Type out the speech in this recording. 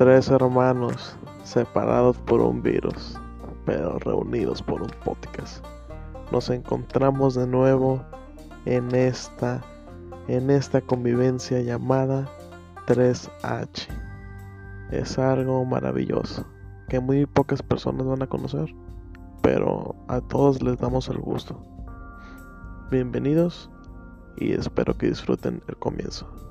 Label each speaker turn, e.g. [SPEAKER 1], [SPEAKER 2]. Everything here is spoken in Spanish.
[SPEAKER 1] Tres hermanos separados por un virus, pero reunidos por un podcast. Nos encontramos de nuevo en esta en esta convivencia llamada 3H. Es algo maravilloso que muy pocas personas van a conocer, pero a todos les damos el gusto. Bienvenidos y espero que disfruten el comienzo.